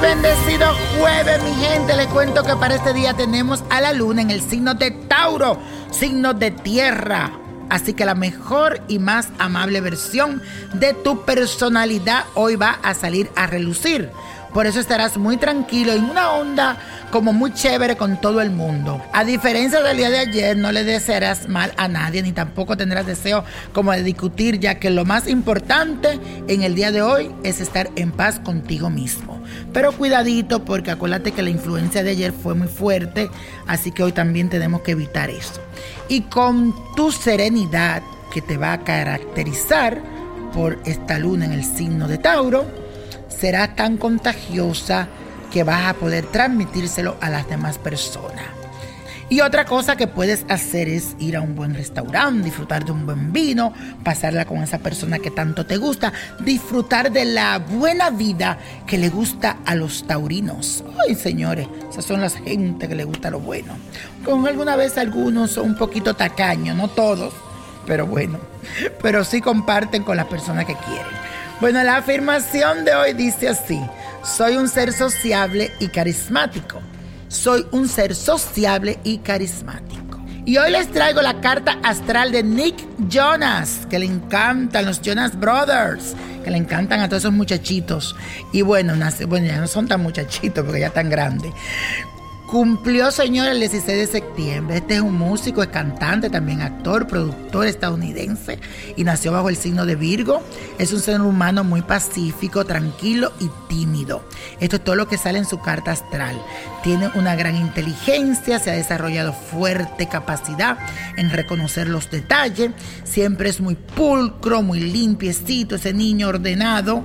Bendecido jueves, mi gente. Les cuento que para este día tenemos a la luna en el signo de Tauro, signo de tierra. Así que la mejor y más amable versión de tu personalidad hoy va a salir a relucir. Por eso estarás muy tranquilo en una onda como muy chévere con todo el mundo. A diferencia del día de ayer, no le desearás mal a nadie ni tampoco tendrás deseo como de discutir, ya que lo más importante en el día de hoy es estar en paz contigo mismo. Pero cuidadito porque acuérdate que la influencia de ayer fue muy fuerte, así que hoy también tenemos que evitar eso. Y con tu serenidad que te va a caracterizar por esta luna en el signo de Tauro, será tan contagiosa que vas a poder transmitírselo a las demás personas. Y otra cosa que puedes hacer es ir a un buen restaurante, disfrutar de un buen vino, pasarla con esa persona que tanto te gusta, disfrutar de la buena vida que le gusta a los taurinos. Ay, señores, esas son las gente que le gusta lo bueno. Con alguna vez algunos son un poquito tacaños, no todos, pero bueno, pero sí comparten con las personas que quieren. Bueno, la afirmación de hoy dice así, soy un ser sociable y carismático. Soy un ser sociable y carismático. Y hoy les traigo la carta astral de Nick Jonas, que le encantan los Jonas Brothers, que le encantan a todos esos muchachitos. Y bueno, bueno ya no son tan muchachitos porque ya tan grandes. Cumplió, señor, el 16 de septiembre. Este es un músico, es cantante, también actor, productor estadounidense y nació bajo el signo de Virgo. Es un ser humano muy pacífico, tranquilo y tímido. Esto es todo lo que sale en su carta astral. Tiene una gran inteligencia, se ha desarrollado fuerte capacidad en reconocer los detalles. Siempre es muy pulcro, muy limpiecito, ese niño ordenado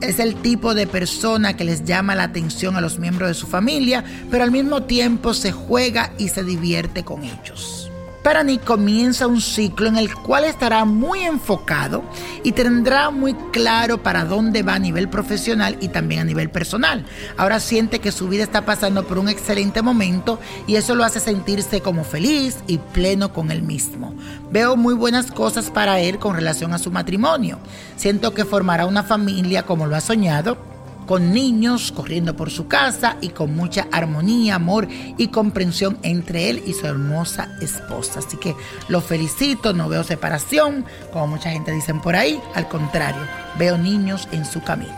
es el tipo de persona que les llama la atención a los miembros de su familia, pero al mismo tiempo se juega y se divierte con ellos. Para Nick comienza un ciclo en el cual estará muy enfocado y tendrá muy claro para dónde va a nivel profesional y también a nivel personal. Ahora siente que su vida está pasando por un excelente momento y eso lo hace sentirse como feliz y pleno con él mismo. Veo muy buenas cosas para él con relación a su matrimonio. Siento que formará una familia como lo ha soñado con niños corriendo por su casa y con mucha armonía, amor y comprensión entre él y su hermosa esposa. Así que lo felicito, no veo separación, como mucha gente dicen por ahí, al contrario, veo niños en su camino.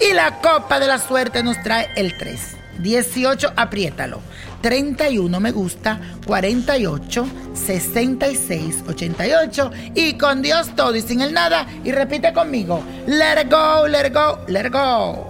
Y la copa de la suerte nos trae el 3. 18, apriétalo. 31 me gusta 48 66 88 y con Dios todo y sin el nada y repite conmigo let go let go let go